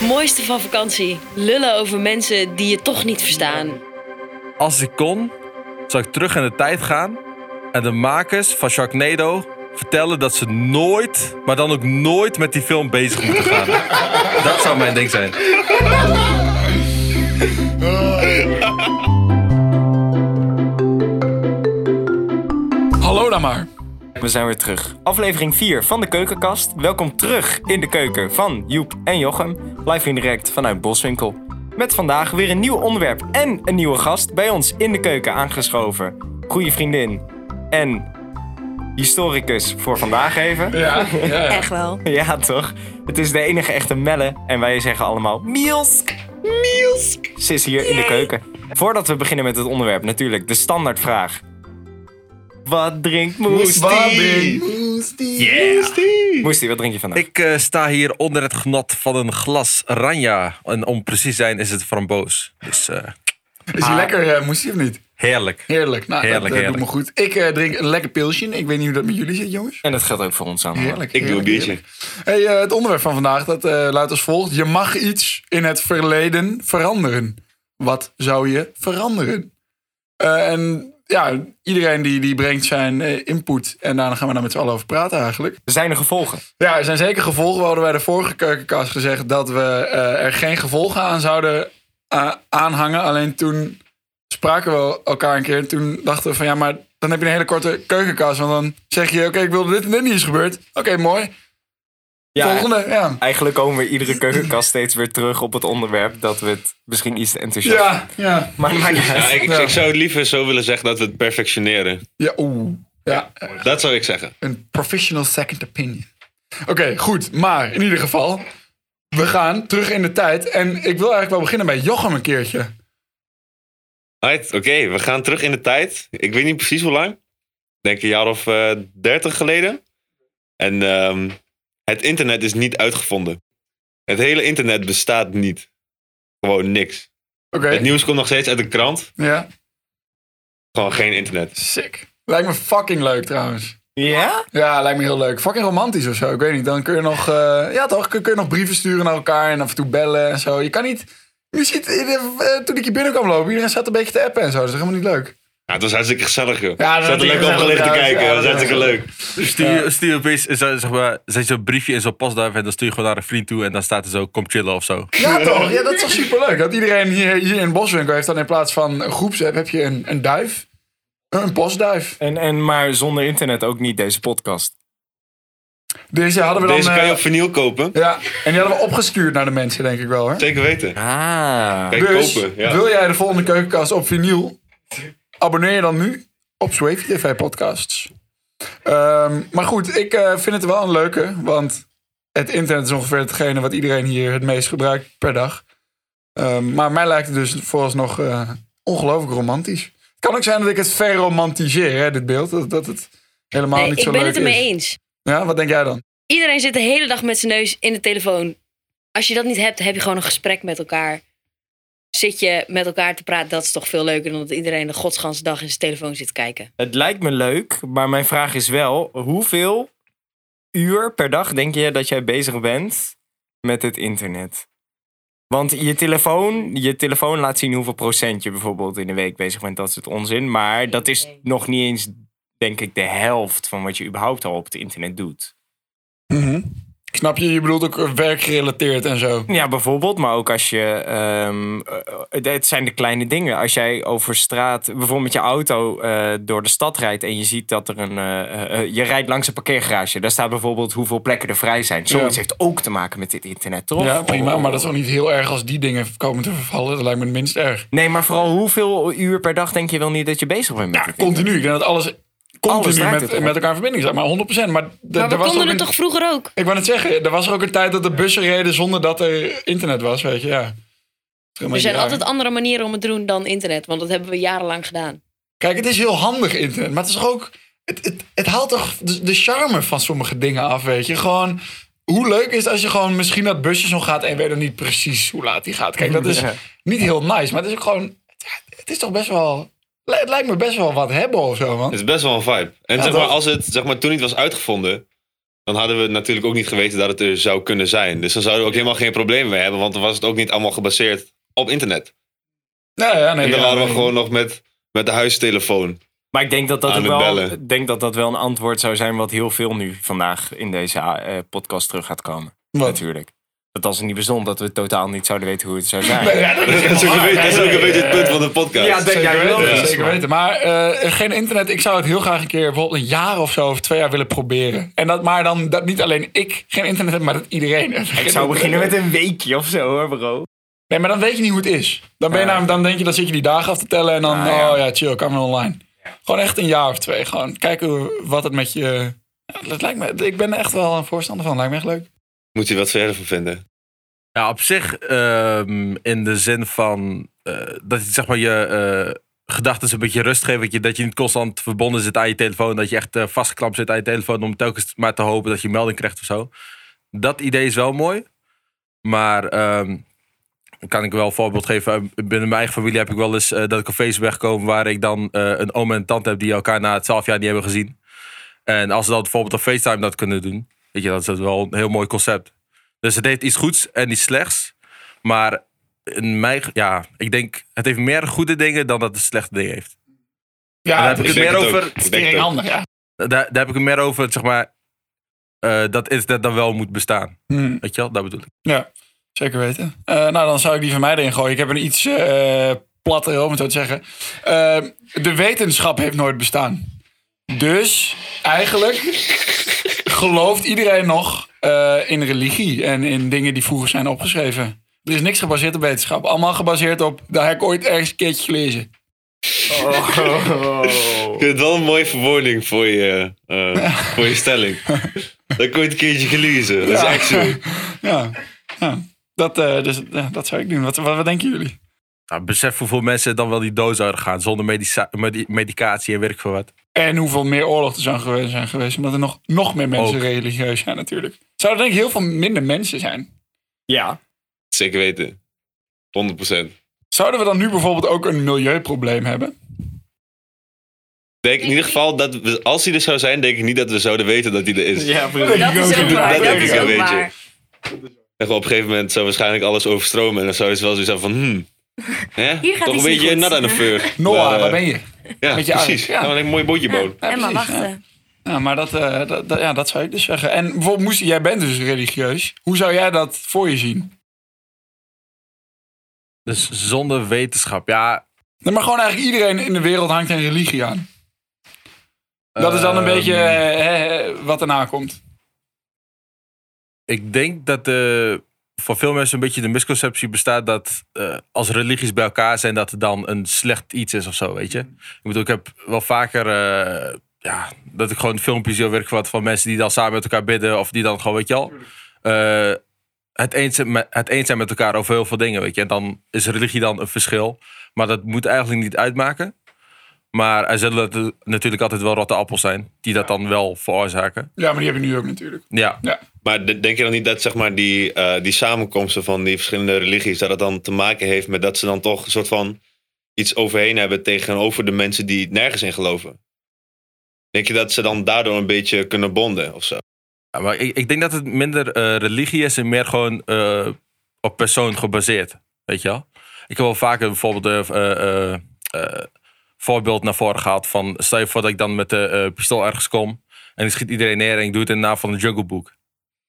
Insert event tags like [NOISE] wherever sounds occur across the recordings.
Mooiste van vakantie. Lullen over mensen die je toch niet verstaan. Als ik kon, zou ik terug in de tijd gaan en de makers van Sharknado vertellen dat ze nooit, maar dan ook nooit met die film bezig moeten gaan. [LAUGHS] dat zou mijn ding zijn. Hallo dan maar. We zijn weer terug. Aflevering 4 van de Keukenkast. Welkom terug in de keuken van Joep en Jochem. Live in direct vanuit Boswinkel. Met vandaag weer een nieuw onderwerp en een nieuwe gast bij ons in de keuken aangeschoven. Goeie vriendin en historicus voor vandaag even. Ja, ja, ja. Echt wel. Ja, toch? Het is de enige echte Melle en wij zeggen allemaal Mielsk. Mielsk. Ze is hier in de keuken. Voordat we beginnen met het onderwerp, natuurlijk de standaardvraag. Wat drinkt Moestie? Yeah. Moestie, wat drink je vandaag? Ik eh, sta hier onder het genot van een glas Ranja. En om precies te zijn is het framboos. Dus eh, Is hij lekker, eh, moest hij of niet? heerlijk. Heerlijk. Nou, Heerlijk, dat heerlijk. doet me goed. Ik eh, drink een lekker pilsje. Ik weet niet hoe dat met jullie zit, jongens. En dat geldt ook voor ons allemaal. Heerlijk. Ik doe een biertje. Hey, eh, het onderwerp van vandaag dat, eh, luidt als volgt. Je mag iets in het verleden veranderen. Wat zou je veranderen? Eh, en ja, iedereen die, die brengt zijn eh, input. En daarna gaan we daar met z'n allen over praten eigenlijk. Zijn er gevolgen? Ja, er zijn zeker gevolgen. We hadden bij de vorige keukenkast gezegd dat we eh, er geen gevolgen aan zouden eh, aanhangen. Alleen toen spraken we elkaar een keer. En toen dachten we van ja, maar dan heb je een hele korte keukenkast. Want dan zeg je, oké, ik wilde dit en dit niet is gebeurd. Oké, mooi. Ja, Volgende, ja. Eigenlijk komen we iedere keukenkast steeds weer terug op het onderwerp dat we het misschien iets te enthousiast Ja, ja. Maar niet Ja, uit. ik, Ja. ik zou het liever zo willen zeggen dat we het perfectioneren. Ja, oeh. Ja, Dat zou ik zeggen. een professional second opinion. Oké, goed. Maar in ieder geval, we gaan terug in de tijd. En ik wil eigenlijk wel beginnen bij Jochem een keertje. Right, Oké, we gaan terug in de tijd. Ik weet niet precies hoe lang. Ik denk een jaar of eh, dertig geleden. En ehm, het internet is niet uitgevonden. Het hele internet bestaat niet. Gewoon niks. Oké, Het nieuws komt nog steeds uit de krant. ja. Gewoon geen internet. Sick. Lijkt me fucking leuk trouwens. Ja? Ja, lijkt me heel leuk. Fucking romantisch of zo. Ik weet niet. Dan kun je nog, eh, ja toch, kun, kun je nog brieven sturen naar elkaar en af en toe bellen en zo. Je kan niet. Je ziet, eh, eh, toen ik hier binnen kwam lopen, iedereen zat een beetje te appen en zo. Dat is helemaal niet leuk. Ja, het was hartstikke gezellig, joh. Ja, dat Zat er is lekker op gezellig, gelegen te kijken. ja, dat was ja. hartstikke leuk. Stuur, stuur opeens, is dat, zeg maar, zet je zo'n briefje in zo'n postduif en dan stuur je gewoon naar een vriend toe en dan staat er zo, kom chillen of zo. Ja, [LAUGHS] toch? Ja, dat is toch superleuk. Dat iedereen hier, hier in Boswinkel heeft dan in plaats van een groepsapp heb je een, een duif. Een postduif. En, en maar zonder internet ook niet deze podcast. Deze hadden we dan. Deze kan je eh, op vinyl kopen. ja, en die hadden we opgestuurd naar de mensen, denk ik wel. Hè? Zeker weten. Ah. Kijk, Dus kopen. Ja. wil jij de volgende keukenkast op vinyl? Abonneer je dan nu op Swavy TV Podcasts. Ehm, maar goed, ik eh, vind het wel een leuke. Want het internet is ongeveer hetgene wat iedereen hier het meest gebruikt per dag. Ehm, maar mij lijkt het dus vooralsnog eh ongelooflijk romantisch. Het kan ook zijn dat ik het verromantiseer, hè, dit beeld. Dat, dat het helemaal Nee, niet ik zo ben leuk het ermee is. eens. Ja, wat denk jij dan? Iedereen zit de hele dag met zijn neus in de telefoon. Als je dat niet hebt, heb je gewoon een gesprek met elkaar. Zit je met elkaar te praten, dat is toch veel leuker dan dat iedereen de godsganse dag in zijn telefoon zit te kijken. Het lijkt me leuk, maar mijn vraag is wel: hoeveel uur per dag denk je dat jij bezig bent met het internet? Want je telefoon, je telefoon laat zien hoeveel procent je bijvoorbeeld in de week bezig bent. Dat is het onzin. Maar dat is nog niet eens, denk ik, de helft van wat je überhaupt al op het internet doet. Snap je? Je bedoelt ook werkgerelateerd en zo. Ja, bijvoorbeeld, maar ook als je. ehm, eh, het zijn de kleine dingen. Als jij over straat, bijvoorbeeld met je auto eh, door de stad rijdt en je ziet dat er een. eh, eh, je rijdt langs een parkeergarage. Daar staat bijvoorbeeld hoeveel plekken er vrij zijn. Zoiets Ja. heeft ook te maken met dit internet, toch? Ja, prima. Maar dat is ook niet heel erg als die dingen komen te vervallen. Dat lijkt me het minst erg. Nee, maar vooral hoeveel uur per dag denk je wel niet dat je bezig bent met Ja, continu. Ik denk dat Alles continu met, met elkaar in verbinding staat. Maar 100%. Maar, d- Maar er we was konden het toch vroeger ook? Ik wou net zeggen, er was er ook een tijd dat de bussen reden zonder dat er internet was, weet je. Ja. Er zijn altijd andere manieren om het te doen dan internet. Want dat hebben we jarenlang gedaan. Kijk, het is heel handig internet, maar het is toch ook... Het, het, het haalt toch de, de charme van sommige dingen af, weet je. Gewoon, hoe leuk is het als je gewoon misschien dat busje zo gaat... en weet nog niet precies hoe laat die gaat. Kijk, dat is niet heel nice, maar het is ook gewoon... Het is toch best wel... Het lijkt me best wel wat hebben of zo, man. Het is best wel een vibe. En Ja, zeg maar, toch? als het zeg maar, toen niet was uitgevonden, dan hadden we natuurlijk ook niet geweten dat het er zou kunnen zijn. Dus dan zouden we ook helemaal geen probleem mee hebben, want dan was het ook niet allemaal gebaseerd op internet. Ja, ja, nee, en dan ja, waren we nee. gewoon nog met, met de huistelefoon. Maar ik denk dat dat, Aan ook het wel, denk dat dat wel een antwoord zou zijn wat heel veel nu vandaag in deze eh, podcast terug gaat komen. Wat? Natuurlijk. Dat als het niet bestond, dat we totaal niet zouden weten hoe het zou zijn. [LAUGHS] Nee, ja, dat Dat is ook een beetje, dat is ook een beetje het punt van de podcast. Ja, denk- Zeker jij wel. weten, Ja. zeker weten. Maar eh, geen internet. Ik zou het heel graag een keer bijvoorbeeld een jaar of zo of twee jaar willen proberen. En dat, maar dan dat niet alleen ik geen internet heb, maar dat iedereen. ik zou beginnen met een weekje of zo hoor, bro. Nee, maar dan weet je niet hoe het is. Dan, ben je dan denk je, dan zit je die dagen af te tellen en dan, Ah, ja. oh ja, chill, kan weer online. Gewoon echt een jaar of twee. Gewoon kijken hoe- wat het met je... Dat lijkt me, ik ben er echt wel een voorstander van. Lijkt me echt leuk. Moet je wat verder van vinden. Ja, op zich ehm, in de zin van eh, dat je zeg maar je eh, gedachten een beetje rust geeft. weet je, Dat je niet constant verbonden zit aan je telefoon. Dat je echt eh, vastgeklampt zit aan je telefoon om telkens maar te hopen dat je melding krijgt of zo. Dat idee is wel mooi. Maar ehm, dan kan ik wel een voorbeeld geven. Eh, Binnen mijn eigen familie heb ik wel eens dat ik op ben gekomen waar ik dan een oom en een tante heb die elkaar na twaalf jaar niet hebben gezien. En als ze dat bijvoorbeeld op FaceTime dat kunnen doen, weet je, dat is wel een heel mooi concept. Dus het heeft iets goeds en iets slechts. Maar in mijn, ja, ik denk, het heeft meer goede dingen dan dat het slechte dingen heeft. Ja, daar heb het ik is het meer over. Het handig, ja. Daar, daar heb ik het meer over, zeg maar, eh, dat internet dan wel moet bestaan. Hm. Weet je wel, dat bedoel ik. Ja, zeker weten. Eh, nou, dan zou ik die van mij erin gooien. Ik heb een iets eh platter, om het zo te zeggen. De wetenschap heeft nooit bestaan. Dus eigenlijk gelooft iedereen nog eh, in religie en in dingen die vroeger zijn opgeschreven. Er is niks gebaseerd op wetenschap. Allemaal gebaseerd op, daar heb ik ooit ergens een keertje gelezen. Ik vind het wel een mooie verwoording voor je, eh, voor je stelling. Dat heb ik ooit een keertje gelezen. Dat is Ja. echt zo. [LAUGHS] Ja, ja. Dat, eh, dus, ja, dat zou ik doen. Wat, wat, wat denken jullie? Nou, besef hoeveel mensen dan wel die dood zouden gaan zonder medica- medi- medicatie en werk voor wat. En hoeveel meer oorlogen er zijn geweest, zijn geweest. Omdat er nog, nog meer mensen Ook. religieus zijn natuurlijk. Zouden er denk ik heel veel minder mensen zijn. Ja. Zeker weten. 100%. Zouden we dan nu bijvoorbeeld ook een milieuprobleem hebben? Ik denk in ieder geval dat we, als hij er zou zijn, denk ik niet dat we zouden weten dat hij er is. Ja, precies. Dat Dat is ook waar. dat Dat denk is ik een waar. Op een gegeven moment zou waarschijnlijk alles overstromen. En dan zou je wel zoiets hebben van, hmm, hè? Hier gaat toch een iets niet beetje nat aan de veur. Noah, Maar, eh, waar ben je? Ja, Met je precies. ja. Dan een mooi bootje bouwen. Ja, en maar wachten. Ja, maar dat, eh, dat, dat- ja, dat zou ik dus zeggen. En bijvoorbeeld, moest, jij bent dus religieus. Hoe zou jij dat voor je zien? Dus zonder wetenschap, ja. Nee, maar gewoon eigenlijk iedereen in de wereld hangt een religie aan. Dat is dan een ehm, beetje eh, eh, wat erna komt. Ik denk dat eh, voor veel mensen een beetje de misconceptie bestaat dat eh, als religies bij elkaar zijn, dat het dan een slecht iets is of zo, weet je. Ik bedoel, ik heb wel vaker, eh, ja, dat ik gewoon filmpjes heel werk wat van mensen die dan samen met elkaar bidden of die dan gewoon, weet je wel, eh, het, eens, het eens zijn met elkaar over heel veel dingen, weet je. En dan is religie dan een verschil. Maar dat moet eigenlijk niet uitmaken. Maar er zullen er natuurlijk altijd wel rotte appels zijn die dat dan wel veroorzaken. Ja, maar die hebben we nu ook natuurlijk. Ja, Maar de- denk je dan niet dat zeg maar, die, eh, die samenkomsten van die verschillende religies, dat het dan te maken heeft met dat ze dan toch een soort van iets overheen hebben tegenover de mensen die nergens in geloven? Denk je dat ze dan daardoor een beetje kunnen bonden of zo? Ja, maar ik, ik denk dat het minder eh, religie is en meer gewoon eh, op persoon gebaseerd. Weet je wel? Ik heb wel vaker bijvoorbeeld voorbeeld naar voren gehaald van... Stel je voor dat ik dan met de eh, pistool ergens kom en ik schiet iedereen neer en ik doe het in de naam van een Jungle Book.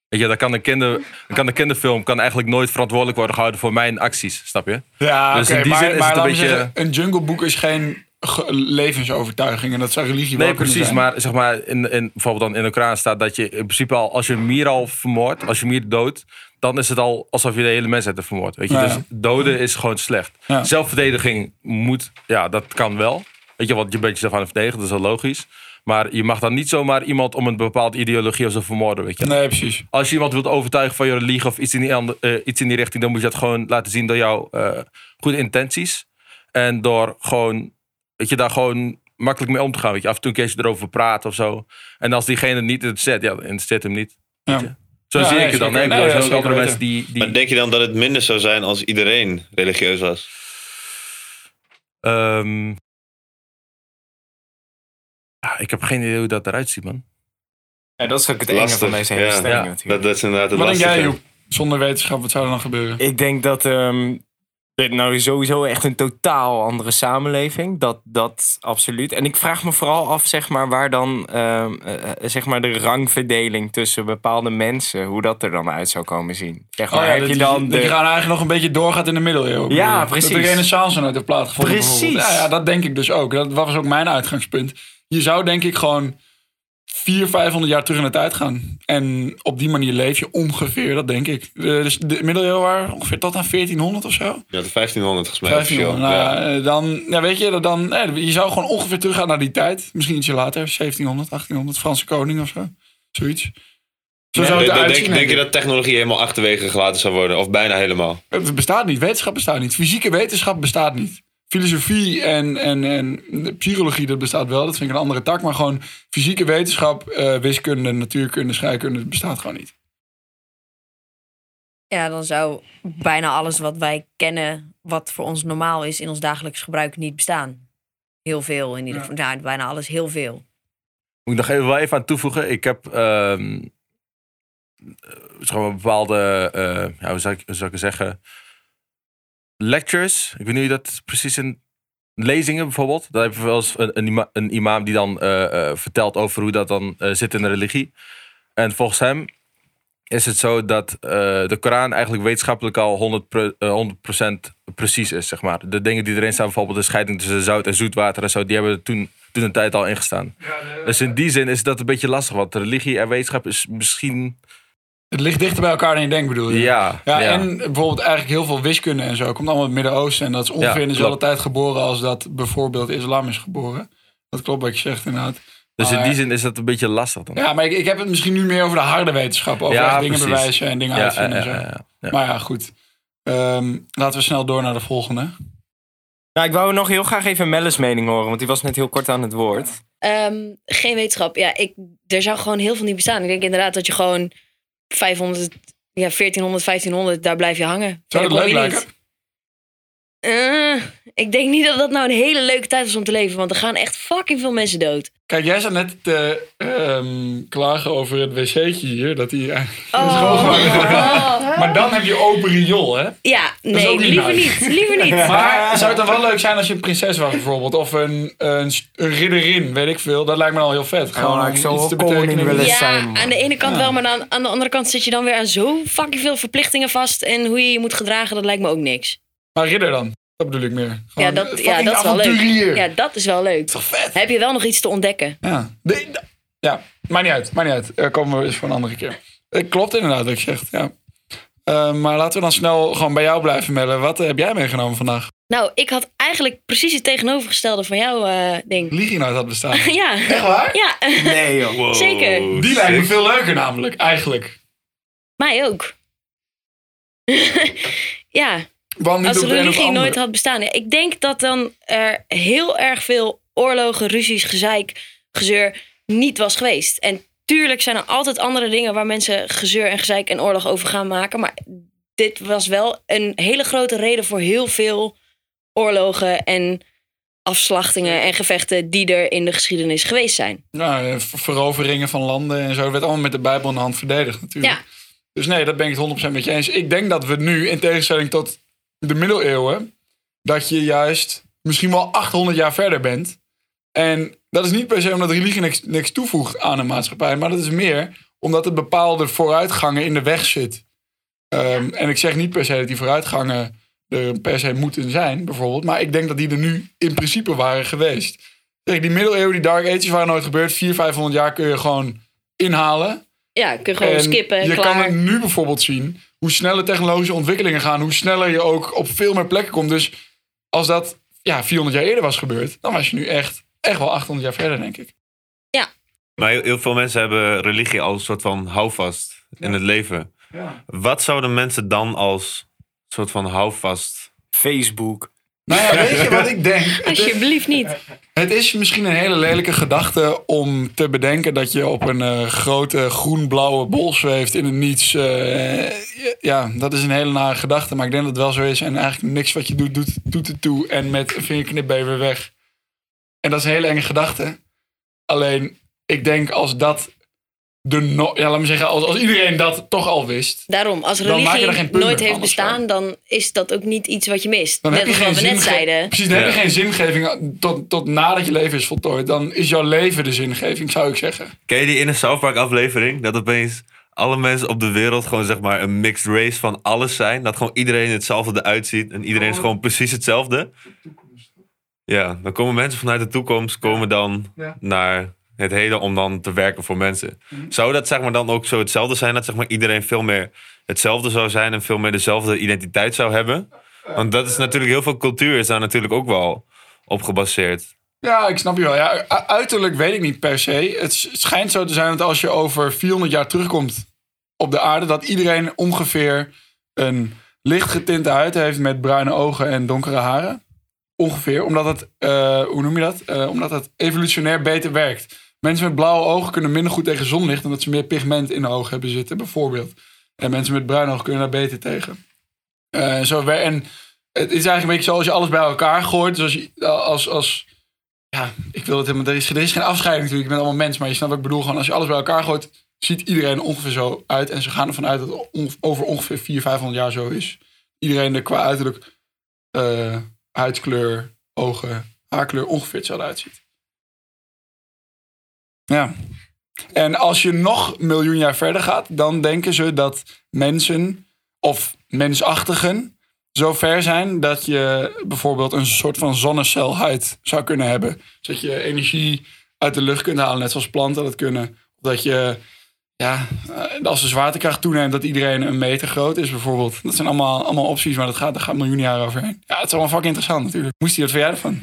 Weet je, dan kan een, kinder, kan een kinderfilm kan eigenlijk nooit verantwoordelijk worden gehouden voor mijn acties, snap je? Ja, Dus in die maar, zin is het een beetje- zeggen, een Jungle Book is geen ge- levensovertuiging. En dat zou religie wel Nee, precies. zijn. Maar zeg maar, in, in, bijvoorbeeld dan in de Koran staat dat je in principe al, als je een mier al vermoordt, als je een mier doodt, dan is het al alsof je de hele mensheid hebt vermoord. Weet je? Ja, Dus doden is gewoon slecht. Ja. Zelfverdediging moet, ja, dat kan wel. Weet je, want je bent jezelf aan het verdedigen, dat is wel logisch. Maar je mag dan niet zomaar iemand om een bepaalde ideologie of zo vermoorden, weet je. Nee, precies. Als je iemand wilt overtuigen van je religie of iets in die, ander- eh, iets in die richting, dan moet je dat gewoon laten zien door jouw eh, goede intenties. En door gewoon, weet je, daar gewoon makkelijk mee om te gaan. Weet je, af en toe een keertje erover praten of zo. En als diegene niet het zet, ja, dan interesseert hem niet. Ja. Zo Ja, zie ik het dan. Nee, bedoel, ja, er zijn ook zeker andere weten. mensen die... die Maar denk je dan dat het minder zou zijn als iedereen religieus was? ehm, ja, ik heb geen idee hoe dat eruit ziet, man. Ja, dat is ook het enge Lastig. van deze hele ja. stelling Ja. natuurlijk. Dat, dat is inderdaad het Wat denk jij. Joep? Zonder wetenschap, wat zou er dan gebeuren? Ik denk dat ehm, nou sowieso echt een totaal andere samenleving. Dat, dat absoluut. En ik vraag me vooral af, zeg maar, waar dan ehm, eh, eh, zeg maar de rangverdeling tussen bepaalde mensen, hoe dat er dan uit zou komen zien. Zeg maar, Oh ja, heb dat, je dan dat de, je eigenlijk nog een beetje doorgaat in de middeleeuwen. Ja, precies. Dat de renaissance nooit heeft plaatsgevonden. Precies. bijvoorbeeld. Ja, ja, dat denk ik dus ook. Dat was ook mijn uitgangspunt. Je zou denk ik gewoon 400, 500 jaar terug in de tijd gaan. En op die manier leef je ongeveer, dat denk ik. Eh, Dus de middeleeuwen waren ongeveer tot aan 1400 of zo. Ja, de 1500 volgens mij. 1500. Nou, ja, eh, dan, ja, weet je, dan, eh, je zou gewoon ongeveer teruggaan naar die tijd. Misschien ietsje later, 1700, 1800, Franse koning of zo. Zoiets. Zo Ja, zou het denk, denk, je dat technologie helemaal achterwege gelaten zou worden? Of bijna helemaal? Het bestaat niet. Wetenschap bestaat niet. Fysieke wetenschap bestaat niet. Filosofie en, en, en psychologie, dat bestaat wel. Dat vind ik een andere tak. Maar gewoon fysieke wetenschap, eh, wiskunde, natuurkunde, scheikunde, dat bestaat gewoon niet. Ja, dan zou bijna alles wat wij kennen, wat voor ons normaal is in ons dagelijks gebruik, niet bestaan. Heel veel in ieder geval. Ja. bijna alles heel veel. Moet ik nog even, wel even aan toevoegen. Ik heb ehm, eh, zeg maar bepaalde, eh, ja, hoe, zou ik, hoe zou ik het zeggen, lectures. Ik weet niet hoe je dat precies in lezingen bijvoorbeeld. Daar heb je wel eens een, een, ima- een imam die dan eh, eh, vertelt over hoe dat dan eh, zit in de religie. En volgens hem is het zo dat de Koran eigenlijk wetenschappelijk al 100, pro- eh, 100% precies is, zeg maar. De dingen die erin staan, bijvoorbeeld de scheiding tussen zout en zoetwater en zo, die hebben er toen, toen een tijd al ingestaan. Dus in die zin is dat een beetje lastig, want religie en wetenschap is misschien... Het ligt dichter bij elkaar dan je denkt, bedoel je? Ja, Ja, ja. en bijvoorbeeld eigenlijk heel veel wiskunde en zo. Komt allemaal uit het Midden-Oosten. En dat is ongeveer Ja, in dezelfde tijd geboren als dat bijvoorbeeld islam is geboren. Dat klopt wat je zegt inderdaad. Dus in die zin is dat een beetje lastig dan. Ja, maar ik, ik heb het misschien nu meer over de harde wetenschap. Over Ja, echt dingen precies. bewijzen en dingen Ja, uitvinden. ja, en ja, zo. ja, ja. Maar ja, goed. Ehm, laten we snel door naar de volgende. Nou, ik wou nog heel graag even Melle's mening horen, want die was net heel kort aan het woord. Ehm, geen wetenschap. Ja, ik, er zou gewoon heel veel niet bestaan. Ik denk inderdaad dat je gewoon 500, ja, 1400, 1500, daar blijf je hangen. Zou dat leuk lijken? Eh, ik denk niet dat dat nou een hele leuke tijd was om te leven. Want er gaan echt fucking veel mensen dood. Kijk, jij zat net te ehm, klagen over het wc'tje hier. Dat eh, Oh. Oh. Maar dan heb je open riool, hè? Ja, nee, liever nice. niet. Liever niet. [LAUGHS] Maar zou het dan wel leuk zijn als je een prinses was bijvoorbeeld? Of een, een, een ridderin, weet ik veel. Dat lijkt me al heel vet. Gewoon om ik zou iets wel te koning betekenen. willen Ja, zijn, aan de ene kant Ja. wel, maar dan, aan de andere kant zit je dan weer aan zo fucking veel verplichtingen vast. En hoe je je moet gedragen, dat lijkt me ook niks. Maar ridder dan? Dat bedoel ik meer. Gewoon Ja, dat, ja, dat is wel leuk. Ja, dat is wel leuk. Toch vet? Heb je wel nog iets te ontdekken? Ja. De- de- ja, maakt niet uit. Maakt niet uit. Eh, komen we eens voor een andere keer. Het klopt inderdaad wat je zegt, ja. Eh, maar laten we dan snel gewoon bij jou blijven, Melle. Wat eh, heb jij meegenomen vandaag? Nou, ik had eigenlijk precies het tegenovergestelde van jouw eh, ding. Lieginout had bestaan. [LAUGHS] Ja. Echt waar? Ja, Nee, joh. [LAUGHS] Wow, Zeker. Die lijkt me veel leuker namelijk, eigenlijk. mij ook. [LAUGHS] ja, Niet als de op religie nooit had bestaan. Ik denk dat dan er heel erg veel oorlogen, ruzies, gezeik, gezeur niet was geweest. En tuurlijk zijn er altijd andere dingen waar mensen gezeur en gezeik en oorlog over gaan maken. Maar dit was wel een hele grote reden voor heel veel oorlogen en afslachtingen en gevechten die er in de geschiedenis geweest zijn. Ver- veroveringen van landen en zo. Dat werd allemaal met de Bijbel in de hand verdedigd natuurlijk. Ja. Dus nee, dat ben ik het 100% met je eens. Ik denk dat we nu, in tegenstelling tot de middeleeuwen, dat je juist misschien wel 800 jaar verder bent. En dat is niet per se omdat religie niks, niks toevoegt aan een maatschappij, maar dat is meer omdat er bepaalde vooruitgangen in de weg zit. Ehm, En ik zeg niet per se dat die vooruitgangen er per se moeten zijn, bijvoorbeeld. Maar ik denk dat die er nu in principe waren geweest. Die middeleeuwen, die Dark Ages waren nooit gebeurd. 400, 500 jaar kun je gewoon inhalen. Ja, kun je gewoon En skippen, je klaar. kan het nu bijvoorbeeld zien hoe sneller technologische ontwikkelingen gaan, hoe sneller je ook op veel meer plekken komt. Dus als dat ja, 400 jaar eerder was gebeurd, dan was je nu echt, echt wel 800 jaar verder, denk ik. Maar heel, heel veel mensen hebben religie als een soort van houvast in het leven. Ja. Wat zouden mensen dan als soort van houvast... Facebook. Nou ja, weet je wat ik denk? [LAUGHS] Alsjeblieft niet. het is misschien een hele lelijke gedachte om te bedenken dat je op een eh, grote groen-blauwe bol zweeft in het niets. Eh, ja, dat is een hele nare gedachte, maar ik denk dat het wel zo is. En eigenlijk niks wat je doet, doet, doet het toe. En met een vingerknip ben je weer weg. En dat is een hele enge gedachte. Alleen, ik denk als dat de no ja, laat me zeggen, als, als iedereen dat toch al wist, Daarom, als religie nooit heeft bestaan, dan is dat ook niet iets wat je mist. dan Net heb je als geen wat we net zeiden. Precies, dan heb je geen zingeving tot, tot nadat je leven is voltooid. Dan is jouw leven de zingeving, zou ik zeggen. Ken je die in een South Park aflevering? Dat opeens alle mensen op de wereld gewoon zeg maar een mixed race van alles zijn. Dat gewoon iedereen hetzelfde eruit ziet. En iedereen is gewoon precies hetzelfde. Ja, dan komen mensen vanuit de toekomst komen dan Ja. naar het heden om dan te werken voor mensen. Zou dat zeg maar dan ook zo hetzelfde zijn? Dat zeg maar iedereen veel meer hetzelfde zou zijn en veel meer dezelfde identiteit zou hebben? Want dat is natuurlijk heel veel cultuur is daar natuurlijk ook wel op gebaseerd. Ja, ik snap je wel. Ja, uiterlijk weet ik niet per se. Het schijnt zo te zijn dat als je over 400 jaar terugkomt op de aarde, dat iedereen ongeveer een licht getinte huid heeft met bruine ogen en donkere haren. Ongeveer, omdat het, eh, hoe noem je dat? Eh, omdat het evolutionair beter werkt. Mensen met blauwe ogen kunnen minder goed tegen zonlicht, omdat ze meer pigment in de ogen hebben zitten, bijvoorbeeld. En mensen met bruine ogen kunnen daar beter tegen. Eh, zo, en het is eigenlijk een beetje zoals je alles bij elkaar gooit. Dus als, je, als, als ja, ik wil het helemaal. Er is, er is geen afscheiding natuurlijk. Je bent allemaal mens. Maar je snapt wat ik bedoel. Gewoon als je alles bij elkaar gooit, ziet iedereen ongeveer zo uit. En ze gaan ervan uit dat het over ongeveer 400, 500 jaar zo is. Iedereen er qua uiterlijk, eh, huidskleur, ogen, haarkleur ongeveer hetzelfde uitziet. Ja. En als je nog miljoen jaar verder gaat, dan denken ze dat mensen of mensachtigen zo ver zijn dat je bijvoorbeeld een soort van zonnecelhuid zou kunnen hebben. Zodat je energie uit de lucht kunt halen, net zoals planten dat kunnen. Dat je, ja, eh, als de zwaartekracht toeneemt, dat iedereen een meter groot is bijvoorbeeld. Dat zijn allemaal, allemaal opties, maar dat gaat, daar gaat miljoenen jaren overheen. Ja, het is allemaal fucking interessant natuurlijk. Moest hij wat vind jij ervan?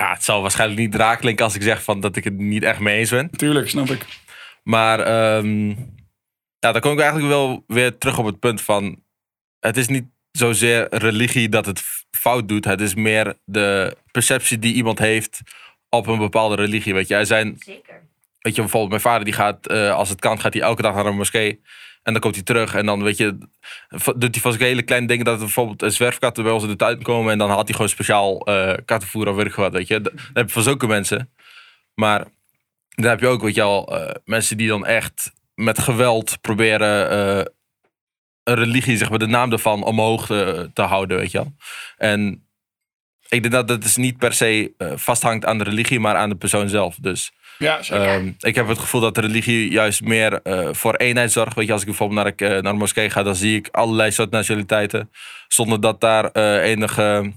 Ja, het zal waarschijnlijk niet raak klinken als ik zeg van dat ik het niet echt mee eens ben. Tuurlijk, snap ik. Maar ehm, ja, dan kom ik eigenlijk wel weer terug op het punt van... Het is niet zozeer religie dat het fout doet. Het is meer de perceptie die iemand heeft op een bepaalde religie. Weet je, er zijn... Weet je, bijvoorbeeld mijn vader die gaat, eh, als het kan, gaat hij elke dag naar een moskee. En dan komt hij terug en dan, weet je, doet hij zo'n hele kleine dingen dat er bijvoorbeeld een zwerfkatten bij ons in de tuin komen. En dan had hij gewoon speciaal eh kattenvoer of weet ik wat, weet je. Dan heb je van zulke mensen. Maar dan heb je ook, weet je al, eh, mensen die dan echt met geweld proberen eh, een religie, zeg maar, de naam ervan omhoog te, houden, weet je wel. En ik denk dat het dus niet per se vasthangt aan de religie, maar aan de persoon zelf. Dus Ja, zeker. Ehm, ik heb het gevoel dat religie juist meer eh, voor eenheid zorgt. Weet je, als ik bijvoorbeeld naar, de, naar de moskee ga, dan zie ik allerlei soorten nationaliteiten. Zonder dat daar eh, enige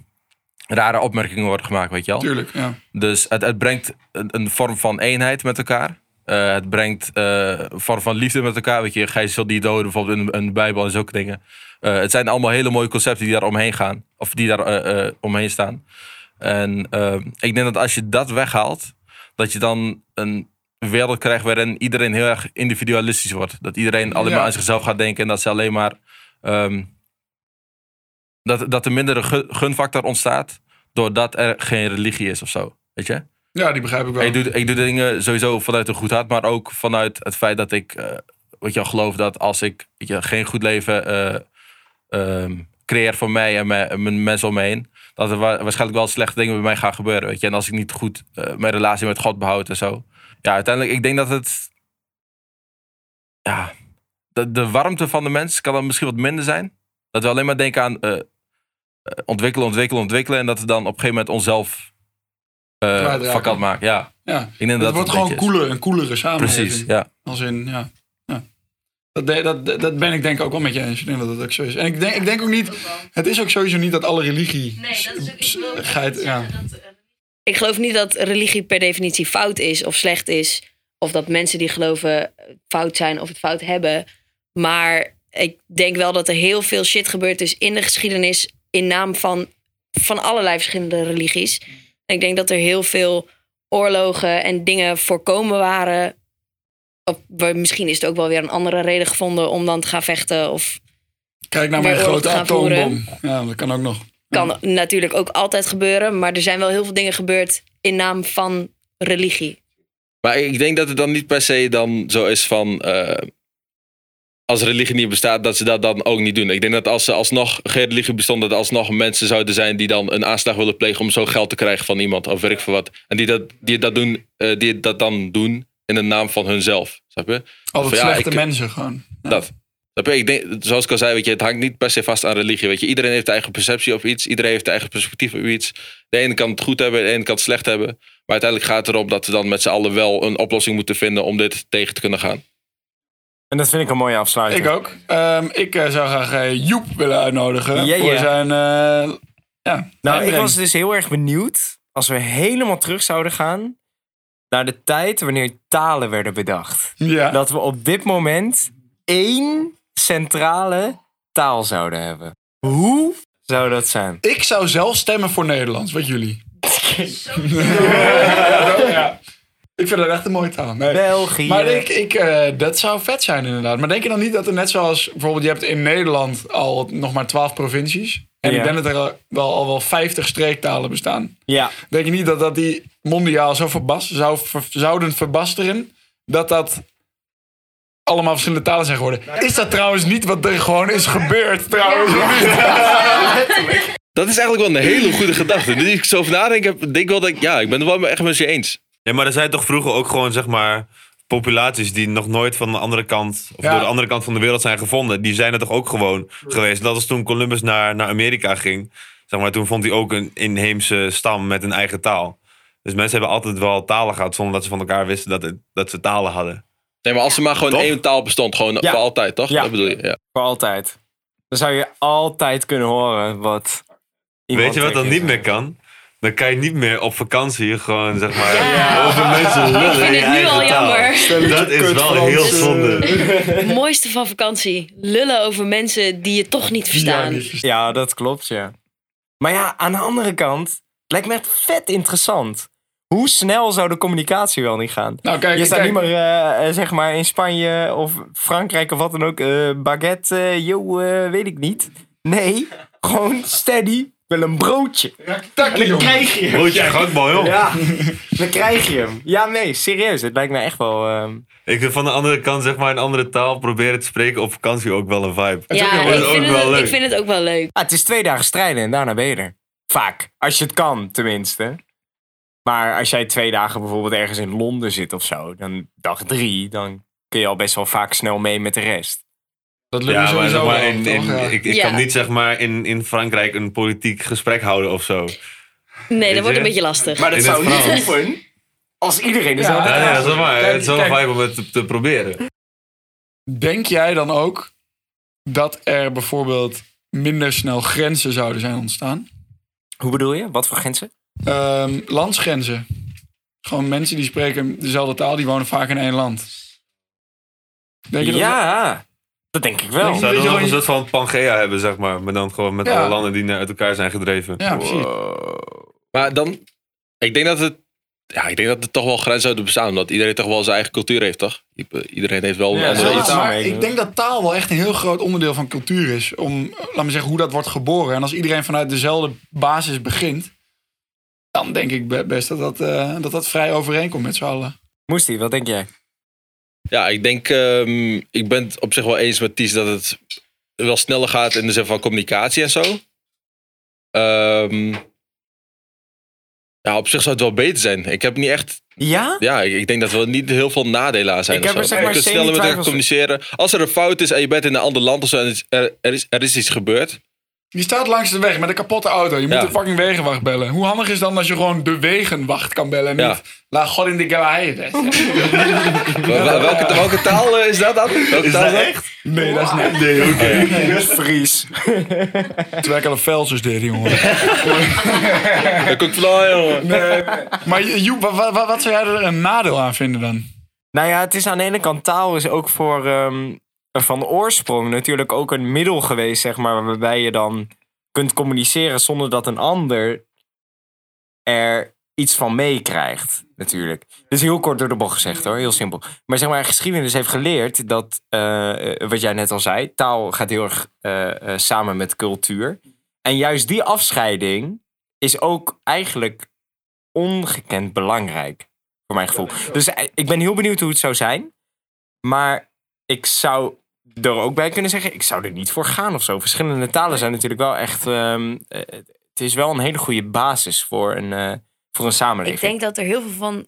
rare opmerkingen worden gemaakt, weet je wel. Tuurlijk, ja. Dus het, het brengt een, een vorm van eenheid met elkaar. Het brengt een vorm van liefde met elkaar. Weet je, gij zult die doden, bijvoorbeeld in, in de Bijbel en zulke dingen. Het zijn allemaal hele mooie concepten die daar omheen gaan. Of die daar omheen staan. En eh, ik denk dat als je dat weghaalt, dat je dan een wereld krijgt waarin iedereen heel erg individualistisch wordt. Dat iedereen alleen Ja. maar aan zichzelf gaat denken en dat ze alleen maar. ehm, dat, dat er minder gunfactor ontstaat doordat er geen religie is of zo. Weet je? Ja, die begrijp ik wel. Ik doe, ik doe dingen sowieso vanuit een goed hart, maar ook vanuit het feit dat ik eh weet je, geloof dat als ik weet je, geen goed leven ehm, creëer voor mij en mijn, mijn mensen om me heen, dat er wa- waarschijnlijk wel slechte dingen bij mij gaan gebeuren. Weet je? En als ik niet goed eh, mijn relatie met God behoud en zo. Ja, uiteindelijk, ik denk dat het. Ja, de, de warmte van de mens kan dan misschien wat minder zijn. Dat we alleen maar denken aan eh, eh, ontwikkelen, ontwikkelen, ontwikkelen. En dat we dan op een gegeven moment onszelf vakant maken. Ja, ja. ik denk dat Het wordt gewoon koeler, een koelere samenleving. Precies, ja. Als in, ja. Dat, dat, dat ben ik denk ik ook wel met je eens. Ik denk dat dat ook zo is. En ik denk, ik denk ook niet, het is ook sowieso niet dat alle religie... geit, ja. Ik geloof niet dat religie per definitie fout is of slecht is. Of dat mensen die geloven fout zijn of het fout hebben. Maar ik denk wel dat er heel veel shit gebeurd is in de geschiedenis. in naam van, van allerlei verschillende religies. En ik denk dat er heel veel oorlogen en dingen voorkomen waren. Of, waar- misschien is het ook wel weer een andere reden gevonden om dan te gaan vechten. Of Kijk naar mijn grote te gaan voeren. atoombom. Ja, dat kan ook nog. kan natuurlijk ook altijd gebeuren. Maar er zijn wel heel veel dingen gebeurd in naam van religie. Maar ik denk dat het dan niet per se dan zo is van... eh, als religie niet bestaat, dat ze dat dan ook niet doen. Ik denk dat als er alsnog geen religie bestond... dat er alsnog mensen zouden zijn die dan een aanslag willen plegen... om zo geld te krijgen van iemand of weet ik veel wat. En die dat, die dat, doen, eh, die dat dan doen in de naam van hunzelf. Snap je? Altijd Van, ja, slechte ik- mensen gewoon. Dat. Snap je? Ik denk, zoals ik al zei, weet je, het hangt niet per se vast aan religie. Weet je. Iedereen heeft de eigen perceptie op iets. Iedereen heeft de eigen perspectief op iets. De ene kan het goed hebben, de ene kan het slecht hebben. Maar uiteindelijk gaat het erom dat we dan met z'n allen wel een oplossing moeten vinden om dit tegen te kunnen gaan. En dat vind ik een mooie afsluiting. Ik ook. Ehm, ik eh, zou graag eh, Joep willen uitnodigen. Ja, Voor zijn... eh, ja, Nou, ik was dus heel erg benieuwd als we helemaal terug zouden gaan naar de tijd wanneer talen werden bedacht. Ja. Dat we op dit moment één centrale taal zouden hebben. Hoe zou dat zijn? Ik zou zelf stemmen voor Nederlands. Wat jullie? [LAUGHS] ja. Ik vind dat echt een mooie taal. Nee. België. Maar ik, ik, eh, dat zou vet zijn inderdaad. Maar denk je dan niet dat er net zoals... Bijvoorbeeld je hebt in Nederland al nog maar 12 provincies. En Ja. ik denk dat er al wel, al wel 50 streektalen bestaan. Ja, Denk je niet dat, dat die mondiaal zo verbas, zou, ver- zouden verbasteren... dat dat allemaal verschillende talen zijn geworden? Is dat trouwens niet wat er gewoon is gebeurd trouwens? [LAUGHS] Dat is eigenlijk wel een hele goede gedachte. Nu ik zo over nadenk, heb- denk ik wel dat ik, ja, ik ben het wel echt met je eens. Ja, maar er zijn toch vroeger ook gewoon, zeg maar, populaties die nog nooit van de andere kant, of Ja. door de andere kant van de wereld zijn gevonden. Die zijn er toch ook gewoon geweest. Dat was toen Columbus naar, naar Amerika ging. Zeg maar, toen vond hij ook een inheemse stam met een eigen taal. Dus mensen hebben altijd wel talen gehad zonder dat ze van elkaar wisten dat, het, dat ze talen hadden. Nee, maar als er maar gewoon Toch? één taal bestond, gewoon Ja. voor altijd, toch? Ja. Dat bedoel je, ja. voor altijd. Dan zou je altijd kunnen horen wat. iemand Weet je wat dan tegen niet meer kan? Dan kan je niet meer op vakantie gewoon, zeg maar, Ja. over mensen lullen Ik vind het nu al taal. jammer. Dat is wel heel zonde. Het mooiste van vakantie. Lullen over mensen die je toch niet verstaan. Ja, dat klopt, ja. Maar ja, aan de andere kant, het lijkt me echt vet interessant. Hoe snel zou de communicatie wel niet gaan? Nou, kijk, Je staat kijk, niet meer, eh, eh, zeg maar, in Spanje of Frankrijk of wat dan ook. eh, baguette, eh, yo, eh, weet ik niet. Nee, gewoon steady, wel een broodje. takkie, Dan jongen. krijg je hem. Broodje joh. Ja, dan krijg je hem. Ja, nee, serieus. Het lijkt me echt wel... ehm, Ik vind van de andere kant, zeg maar, een andere taal proberen te spreken op vakantie ook wel een vibe. Ja, ik ook vind, wel het, leuk. ik vind het ook wel leuk. Ah, het is twee dagen strijden en daarna ben je er. Vaak. Als je het kan, tenminste. Maar als jij twee dagen bijvoorbeeld ergens in Londen zit of zo, dan dag drie, dan kun je al best wel vaak snel mee met de rest. Dat lukt Ja, me sowieso maar wel, in, toch? in- Ja. ik, ik Ja. kan niet zeg maar in, in Frankrijk een politiek gesprek houden of zo. Nee, dat wordt een beetje lastig. Maar dat In zou het niet Frans. hoeven als iedereen Ja, dezelfde Ja, nee, dat is wel waar. Kijk, het is wel een kijk. vibe om het te, te proberen. Denk jij dan ook dat er bijvoorbeeld minder snel grenzen zouden zijn ontstaan? Hoe bedoel je? Wat voor grenzen? Ehm, landsgrenzen. Gewoon mensen die spreken dezelfde taal, die wonen vaak in één land. Denk je dat Ja, dat denk ik wel. Denk Zou Weet dan je nog een soort van Pangea hebben, zeg maar. Maar dan gewoon met Ja. alle landen die naar uit elkaar zijn gedreven. Ja, precies. Maar dan, ik denk dat het, ja, ik denk dat er toch wel grenzen zouden bestaan. Omdat iedereen toch wel zijn eigen cultuur heeft, toch? Iedereen heeft wel een Ja, andere Ja, iets. het. maar mee. ik denk dat taal wel echt een heel groot onderdeel van cultuur is. Om, eh, laat me zeggen, hoe dat wordt geboren. En als iedereen vanuit dezelfde basis begint, dan denk ik be- best dat dat, eh, dat, dat vrij overeenkomt met z'n allen. Moestie, wat denk jij? Ja, ik denk, ehm, ik ben het op zich wel eens met Ties dat het wel sneller gaat in de zin van communicatie en zo. Ehm, ja, op zich zou het wel beter zijn. Ik heb niet echt, Ja? ja, ik, ik denk dat er niet heel veel nadelen aan zijn. Ik heb er zeg maar je kunt sneller met elkaar communiceren. Als er een fout is en je bent in een ander land of zo en er, is, er is iets gebeurd. Je staat langs de weg met een kapotte auto. Je moet Ja. de fucking wegenwacht bellen. Hoe handig is dan als je gewoon de wegenwacht kan bellen en Ja. niet La God in de. [LAUGHS] Wel- Welke, welke taal eh, is dat dan? Welke taal dat? echt? Nee, dat is niet. Nee, oké. Fries. Terwijl ik al een Velsers deed, jongen. [LAUGHS] Dat komt vandaan, jongen. Nee, maar Joep, wat, wat, wat zou jij er een nadeel aan vinden dan? Nou ja, het is aan de ene kant taal is ook voor ehm, van oorsprong natuurlijk ook een middel geweest, zeg maar, waarbij je dan kunt communiceren zonder dat een ander er iets van meekrijgt, natuurlijk. Is heel kort door de bocht gezegd hoor, heel simpel. Maar zeg maar, geschiedenis heeft geleerd dat, eh, eh, wat jij net al zei, taal gaat heel erg eh, samen met cultuur. En juist die afscheiding is ook eigenlijk ongekend belangrijk, voor mijn gevoel. Dus ik ben heel benieuwd hoe het zou zijn. Maar ik zou er ook bij kunnen zeggen, ik zou er niet voor gaan of zo. Verschillende talen zijn natuurlijk wel echt... ehm, eh, het is wel een hele goede basis voor een, eh, voor een samenleving. Ik denk dat er heel veel van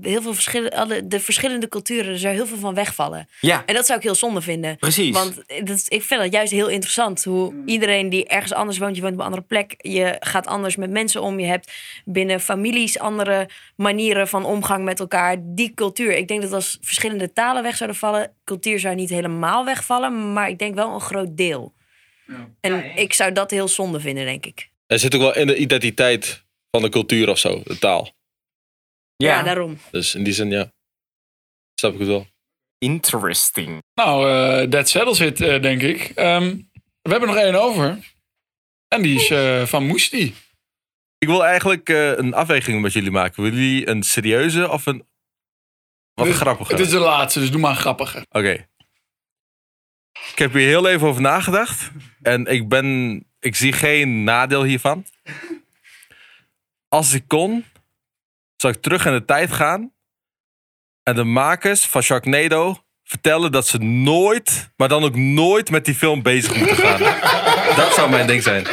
heel veel verschillende, alle, de verschillende culturen, er zou heel veel van wegvallen. Ja, En dat zou ik heel zonde vinden. precies. Want dat, is- ik vind dat juist heel interessant. Hoe iedereen die ergens anders woont, je woont op een andere plek. Je gaat anders met mensen om. Je hebt binnen families andere manieren van omgang met elkaar. Die cultuur. Ik denk dat als verschillende talen weg zouden vallen, cultuur zou niet helemaal wegvallen. Maar ik denk wel een groot deel. En ik zou dat heel zonde vinden, denk ik. Er zit ook wel in de identiteit van de cultuur of zo, de taal. Ja, ja, daarom. Dus in die zin, ja. Snap ik het wel. interesting. Nou, eh that settles it, eh, denk ik. Ehm, we hebben nog één over. En die is eh, van Moesti. Ik wil eigenlijk eh, een afweging met jullie maken. Willen jullie een serieuze of een wat Dit- grappige? Het is de laatste, dus doe maar een grappige. Oké. Ik heb hier heel even over nagedacht. En ik ben... Ik zie geen nadeel hiervan. Als ik kon, zou ik terug in de tijd gaan. En de makers van Sharknado vertellen dat ze nooit, maar dan ook nooit met die film bezig moeten gaan. [LAUGHS] dat zou mijn ding zijn.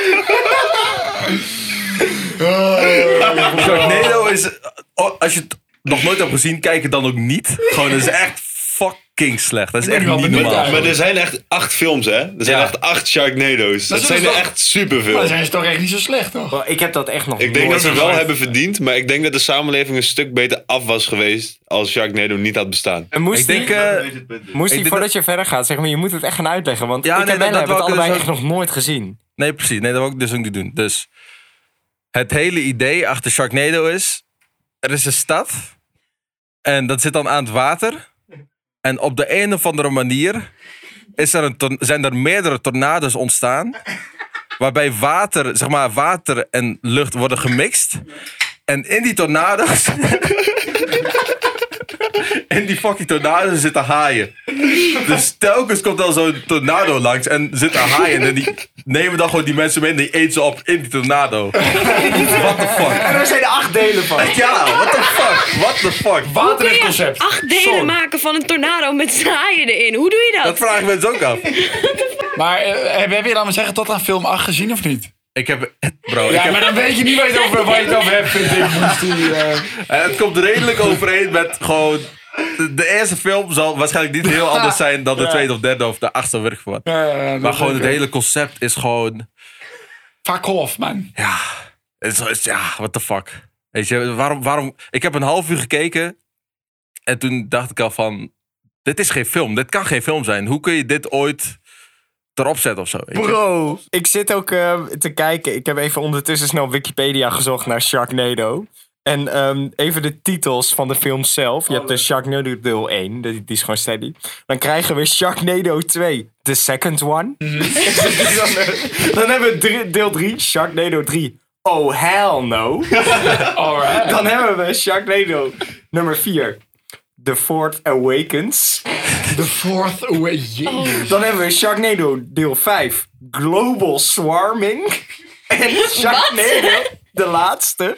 Sharknado is... oh, Als je het nog nooit hebt gezien, kijk het dan ook niet. Gewoon, is echt fucking slecht. Dat is echt niet normaal. Maar er zijn echt acht films, hè? Er zijn Ja. echt acht Sharknado's. Dat, zijn er echt superveel. Maar zijn ze toch echt niet zo slecht, toch? Ik heb dat echt nog Ik denk dat ze wel gehoord. hebben verdiend, maar ik denk dat de samenleving een stuk beter af was geweest als Sharknado niet had bestaan. En moest Ik denk... die, eh, moest die voordat je verder gaat, zeg maar, je moet het echt gaan uitleggen. Want Ja, ik nee, en hebben het allebei dus echt nog nooit gezien. Nee, precies. Nee, dat wil ik dus ook niet doen. Dus het hele idee achter Sharknado is... Er is een stad. En dat zit dan aan het water. En op de een of andere manier is er een zijn er meerdere tornado's ontstaan. Waarbij water, zeg maar, water en lucht worden gemixt. En in die tornado's... [LAUGHS] In die fucking tornado's zitten haaien. Dus telkens komt dan zo'n tornado langs en zitten haaien. En die nemen dan gewoon die mensen mee en die eten ze op in die tornado. What the fuck? En er zijn acht delen van. Ja, what the fuck? What the fuck? Water Kun het je concept. acht delen Sorry. maken van een tornado met zaaien erin? Hoe doe je dat? Dat vraag ik me dus ook af. [LAUGHS] Maar eh, heb heb je, laat maar zeggen, tot aan film 8 gezien of niet? Ik heb... Bro, ik Ja, heb, maar dan weet je niet waar je het over, waar je het over hebt, vind ik. Moesti, eh. en het komt redelijk overeen met gewoon... De, eerste film zal waarschijnlijk niet heel anders zijn dan de tweede of derde of de achtste. Ja, ja, dat Maar gewoon het hele concept is gewoon... Fuck off, man. Ja, het is- ja, what the fuck. Weet je, waarom, waarom... Ik heb een half uur gekeken en toen dacht ik al van... Dit is geen film, dit kan geen film zijn. Hoe kun je dit ooit erop zetten of zo? Bro, ik zit ook eh, te kijken. Ik heb even ondertussen snel Wikipedia gezocht naar Sharknado. En ehm, even de titels van de film zelf. Je hebt de Sharknado deel 1, die, die is gewoon steady. Dan krijgen we Sharknado 2, the second one. dan, [LAUGHS] dan hebben we drie- deel 3, Sharknado 3. Oh, hell no. [LAUGHS] Alright. Dan hebben we Sharknado nummer 4, The Fourth Awakens. The fourth away. Jezus. Dan hebben we Sharknado deel 5, Global Swarming. [LAUGHS] En Sharknado, de laatste.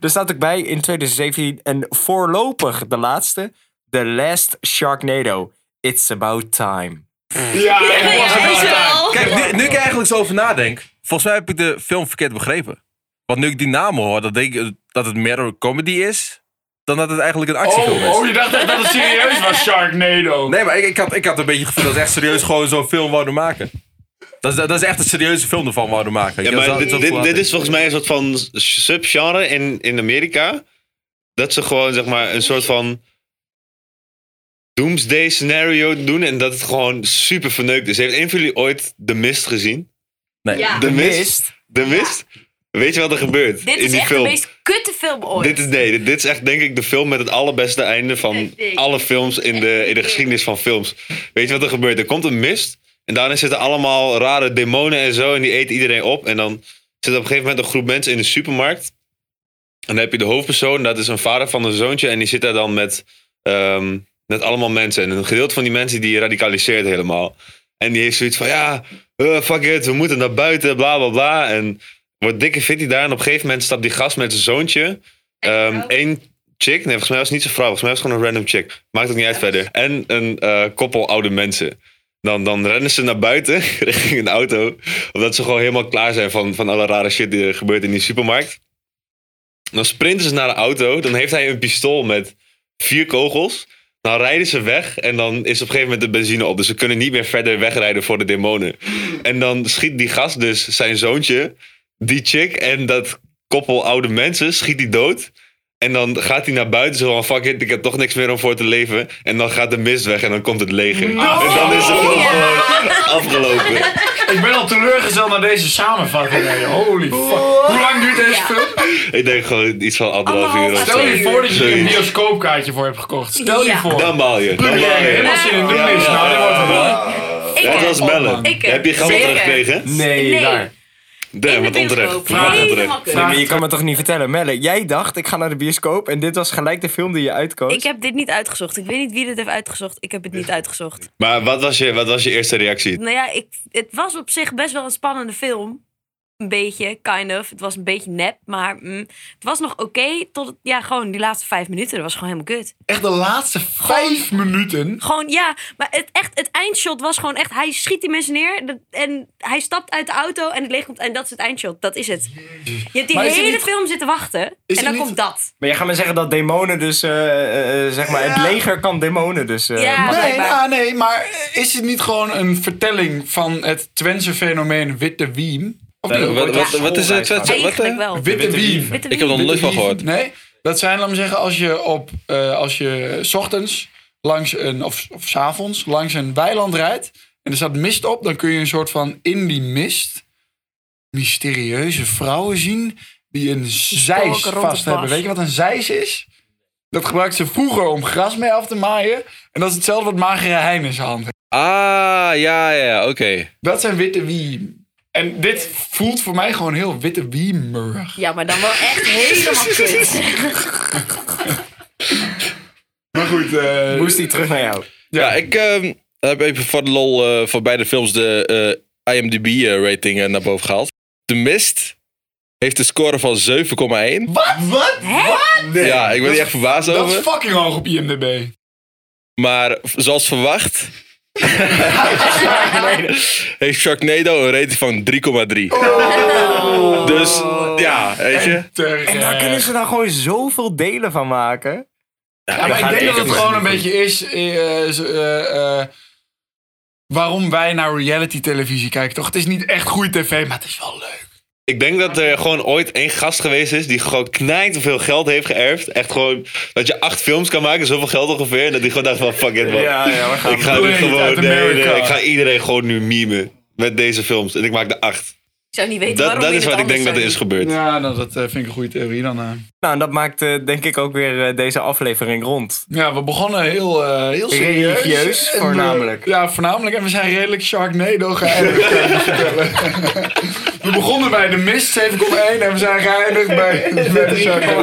Er staat ook bij in 2017 en voorlopig de laatste, The Last Sharknado. It's about time. Ja, Ja, ja, ja, ja, weet je ja. wel. Kijk, nu, nu ik eigenlijk zo over nadenk... Volgens mij heb ik de film verkeerd begrepen. Want nu ik die namen hoor, dan denk ik dat het meer een comedy is... dan dat het eigenlijk een actiefilm is. Oh, oh, je dacht echt dat het serieus was, Sharknado. Nee, maar ik, ik, had, ik had een beetje het gevoel dat ze echt serieus gewoon zo'n film wouden maken. Dat is, dat is echt een serieuze film ervan wouden maken. Ja, maar dit, dit, is volgens mij een soort van subgenre in, in Amerika. Dat ze gewoon zeg maar een soort van doomsday scenario doen en dat het gewoon super verneukt is. Heeft een van jullie ooit The Mist gezien? Nee. Ja. The Mist? Mist. The Mist? Weet je wat er gebeurt Dit in is die echt film? de meest kutte film ooit. Dit is, nee, dit, dit is echt denk ik de film met het allerbeste einde van alle films in de, in de geschiedenis van films. Weet je wat er gebeurt? Er komt een mist en daarin zitten allemaal rare demonen en zo en die eten iedereen op. En dan zit op een gegeven moment een groep mensen in de supermarkt. En dan heb je de hoofdpersoon, dat is een vader van een zoontje en die zit daar dan met, ehm, met allemaal mensen. En een gedeelte van die mensen die radicaliseert helemaal. En die heeft zoiets van, ja, eh, fuck it, we moeten naar buiten, bla bla bla. En wordt dikke fit hij daar. En op een gegeven moment stapt die gast met zijn zoontje. Ehm Eén chick, nee, volgens mij was het niet zijn vrouw. Volgens mij was het gewoon een random chick. Maakt ook niet uit verder. En een eh, koppel oude mensen. Dan, dan rennen ze naar buiten [LAUGHS] richting een auto. Omdat ze gewoon helemaal klaar zijn van, van alle rare shit die er gebeurt in die supermarkt. Dan sprinten ze naar de auto. Dan heeft hij een pistool met vier kogels. Dan rijden ze weg en dan is op een gegeven moment de benzine op. Dus ze kunnen niet meer verder wegrijden voor de demonen. En dan schiet die gast dus zijn zoontje, die chick en dat koppel oude mensen, schiet hij dood. En dan gaat hij naar buiten zo van fuck it, ik heb toch niks meer om voor te leven. En dan gaat de mist weg en dan komt het leger. En dan is film [LAUGHS] gewoon afgelopen. Ik ben al teleurgesteld naar deze samenvatting. Holy fuck. Hoe lang duurt deze film? Ik denk gewoon iets van anderhalf uur of Stel je voor dat je er een bioscoopkaartje voor hebt gekocht. Stel je voor. Dan baal je. Dan baal je. helemaal zin in de ja, Nou, dat wordt wel. Heb- als Melle. Ik heb- je geld teruggekregen? Nee, Nee. daar. De wat onterecht. Wat onterecht. Nee, maar je kan me toch niet vertellen, Melle? Jij dacht, ik ga naar de bioscoop en dit was gelijk de film die je uitkoos. Ik heb dit niet uitgezocht. Ik weet niet wie dit heeft uitgezocht. Ik heb het niet uitgezocht. Maar wat was, je, wat was je eerste reactie? Nou ja, ik, het was op zich best wel een spannende film. Een beetje, kind of. Het was een beetje nep, maar mm, het was nog oké tot het, ja, gewoon die laatste vijf minuten. Dat was gewoon helemaal kut. Echt de laatste vijf minuten. Gewoon, ja, maar het, echt, het eindshot was gewoon echt... Hij schiet die mensen neer dat- en hij stapt uit de auto en het leeg komt... En dat is het eindshot, dat is het. Je hebt die hele niet- film zitten wachten en dan niet- komt dat. Maar jij gaat me zeggen dat demonen dus, eh, eh, eh, zeg maar, het leger kan demonen dus. Ja. Nee, ah, nee, maar is het niet gewoon een vertelling van het Twentse fenomeen witte wiem? Nee, wat, wat, wat is het? Wat, wat, Eigenlijk eh? wel. Witte. Witte Ik heb er nog Wie? nooit van gehoord. Nee, dat zijn, laat me zeggen, als je op, eh, als je 's ochtends langs een, of, of 's avonds langs een weiland rijdt en er staat mist op, dan kun je een soort van in die mist mysterieuze vrouwen zien die een zeis vast hebben. Weet je wat een zeis is? Dat gebruikten ze vroeger om gras mee af te maaien. En dat is hetzelfde wat Magere Hein in zijn hand heeft. Ah, ja, ja, oké. Dat zijn witte wiem. En dit voelt voor mij gewoon heel witte wiemerig. Ja, maar dan wel echt helemaal kut. [LAUGHS] Maar goed, eh, Moest die terug naar jou? Ja, ik ehm, heb even voor de lol eh, voor beide films de eh, IMDb-rating naar boven gehaald. The Mist heeft een score van 7,1. Wat? Wat? Nee. Ja, ik ben er is- echt verbaasd Dat is over. fucking hoog op IMDb. Maar zoals verwacht... [LAUGHS] heeft Sharknado een rating van 3,3. Dus ja, weet je. En daar kunnen ze dan gewoon zoveel delen van maken. Ja, maar ik denk dat het gewoon een beetje is. eh, eh, eh, waarom wij naar reality televisie kijken, toch? Het is niet echt goede tv, maar het is wel leuk. Ik denk dat er gewoon ooit één gast geweest is die gewoon knijt veel geld heeft geërfd. Echt gewoon dat je acht films kan maken, zoveel geld ongeveer. En dat hij gewoon dacht van fuck it man. Ja, ja, we gaan ik ga nu gewoon, nee, nee, ik ga iedereen gewoon nu memen met deze films. En ik maak er acht. Ik zou niet weten Dat, waarom dat je is wat ik denk dat er is gebeurd. Ja, nou, dat eh, vind ik een goede theorie dan. eh. Nou, en dat maakt eh, denk ik ook weer deze aflevering rond. Ja, we begonnen heel, eh heel serieus. Religieus, En, voornamelijk. ja, voornamelijk. En we zijn redelijk Sharknado geëindigd, [LAUGHS] we begonnen bij de Mist 7,1 en we zijn geëindigd bij, [LAUGHS] bij de Sharknado.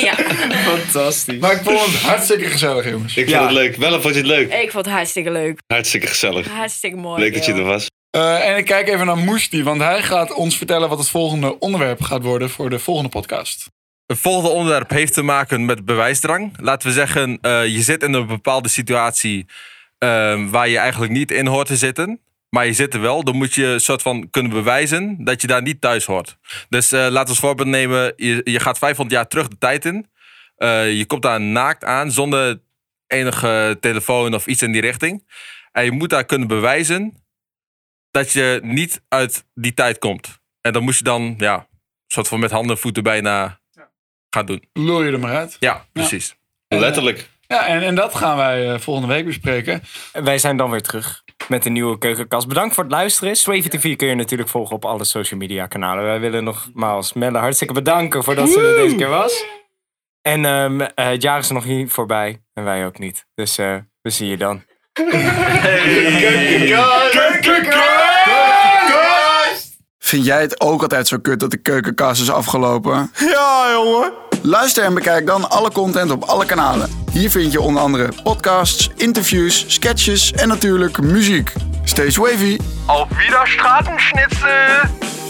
Ja, Fantastisch. Maar ik vond het hartstikke gezellig, jongens. Ik vond Ja. het leuk. Wel vond je het leuk? ik vond het hartstikke leuk. Hartstikke gezellig. Hartstikke mooi. Leuk dat je er was. Eh, en ik kijk even naar Moesti, want hij gaat ons vertellen wat het volgende onderwerp gaat worden voor de volgende podcast. Het volgende onderwerp heeft te maken met bewijsdrang. Laten we zeggen, eh, je zit in een bepaalde situatie eh, waar je eigenlijk niet in hoort te zitten. Maar je zit er wel. Dan moet je een soort van kunnen bewijzen dat je daar niet thuis hoort. Dus eh laten we als voorbeeld nemen. Je, je gaat 500 jaar terug de tijd in. Je komt daar naakt aan zonder enige telefoon of iets in die richting. En je moet daar kunnen bewijzen dat je niet uit die tijd komt. En dan moet je dan, ja, soort van met handen en voeten bijna gaan doen. Lul je er maar uit. Ja, precies. Letterlijk. Ja, en, en dat gaan wij eh, volgende week bespreken. Wij zijn dan weer terug met een nieuwe keukenkast. Bedankt voor het luisteren. Swavy TV kun je natuurlijk volgen op alle social media kanalen. Wij willen nogmaals Melle hartstikke bedanken voordat ze er deze keer was. En ehm, eh, het jaar is er nog niet voorbij. En wij ook niet. Dus eh, we zien je dan. Vind jij het ook altijd zo kut dat de keukenkast is afgelopen? Ja, jongen. Luister en bekijk dan alle content op alle kanalen. Hier vind je onder andere podcasts, interviews, sketches en natuurlijk muziek. Stay wavy. Auf Wiederstraßenschnitzel!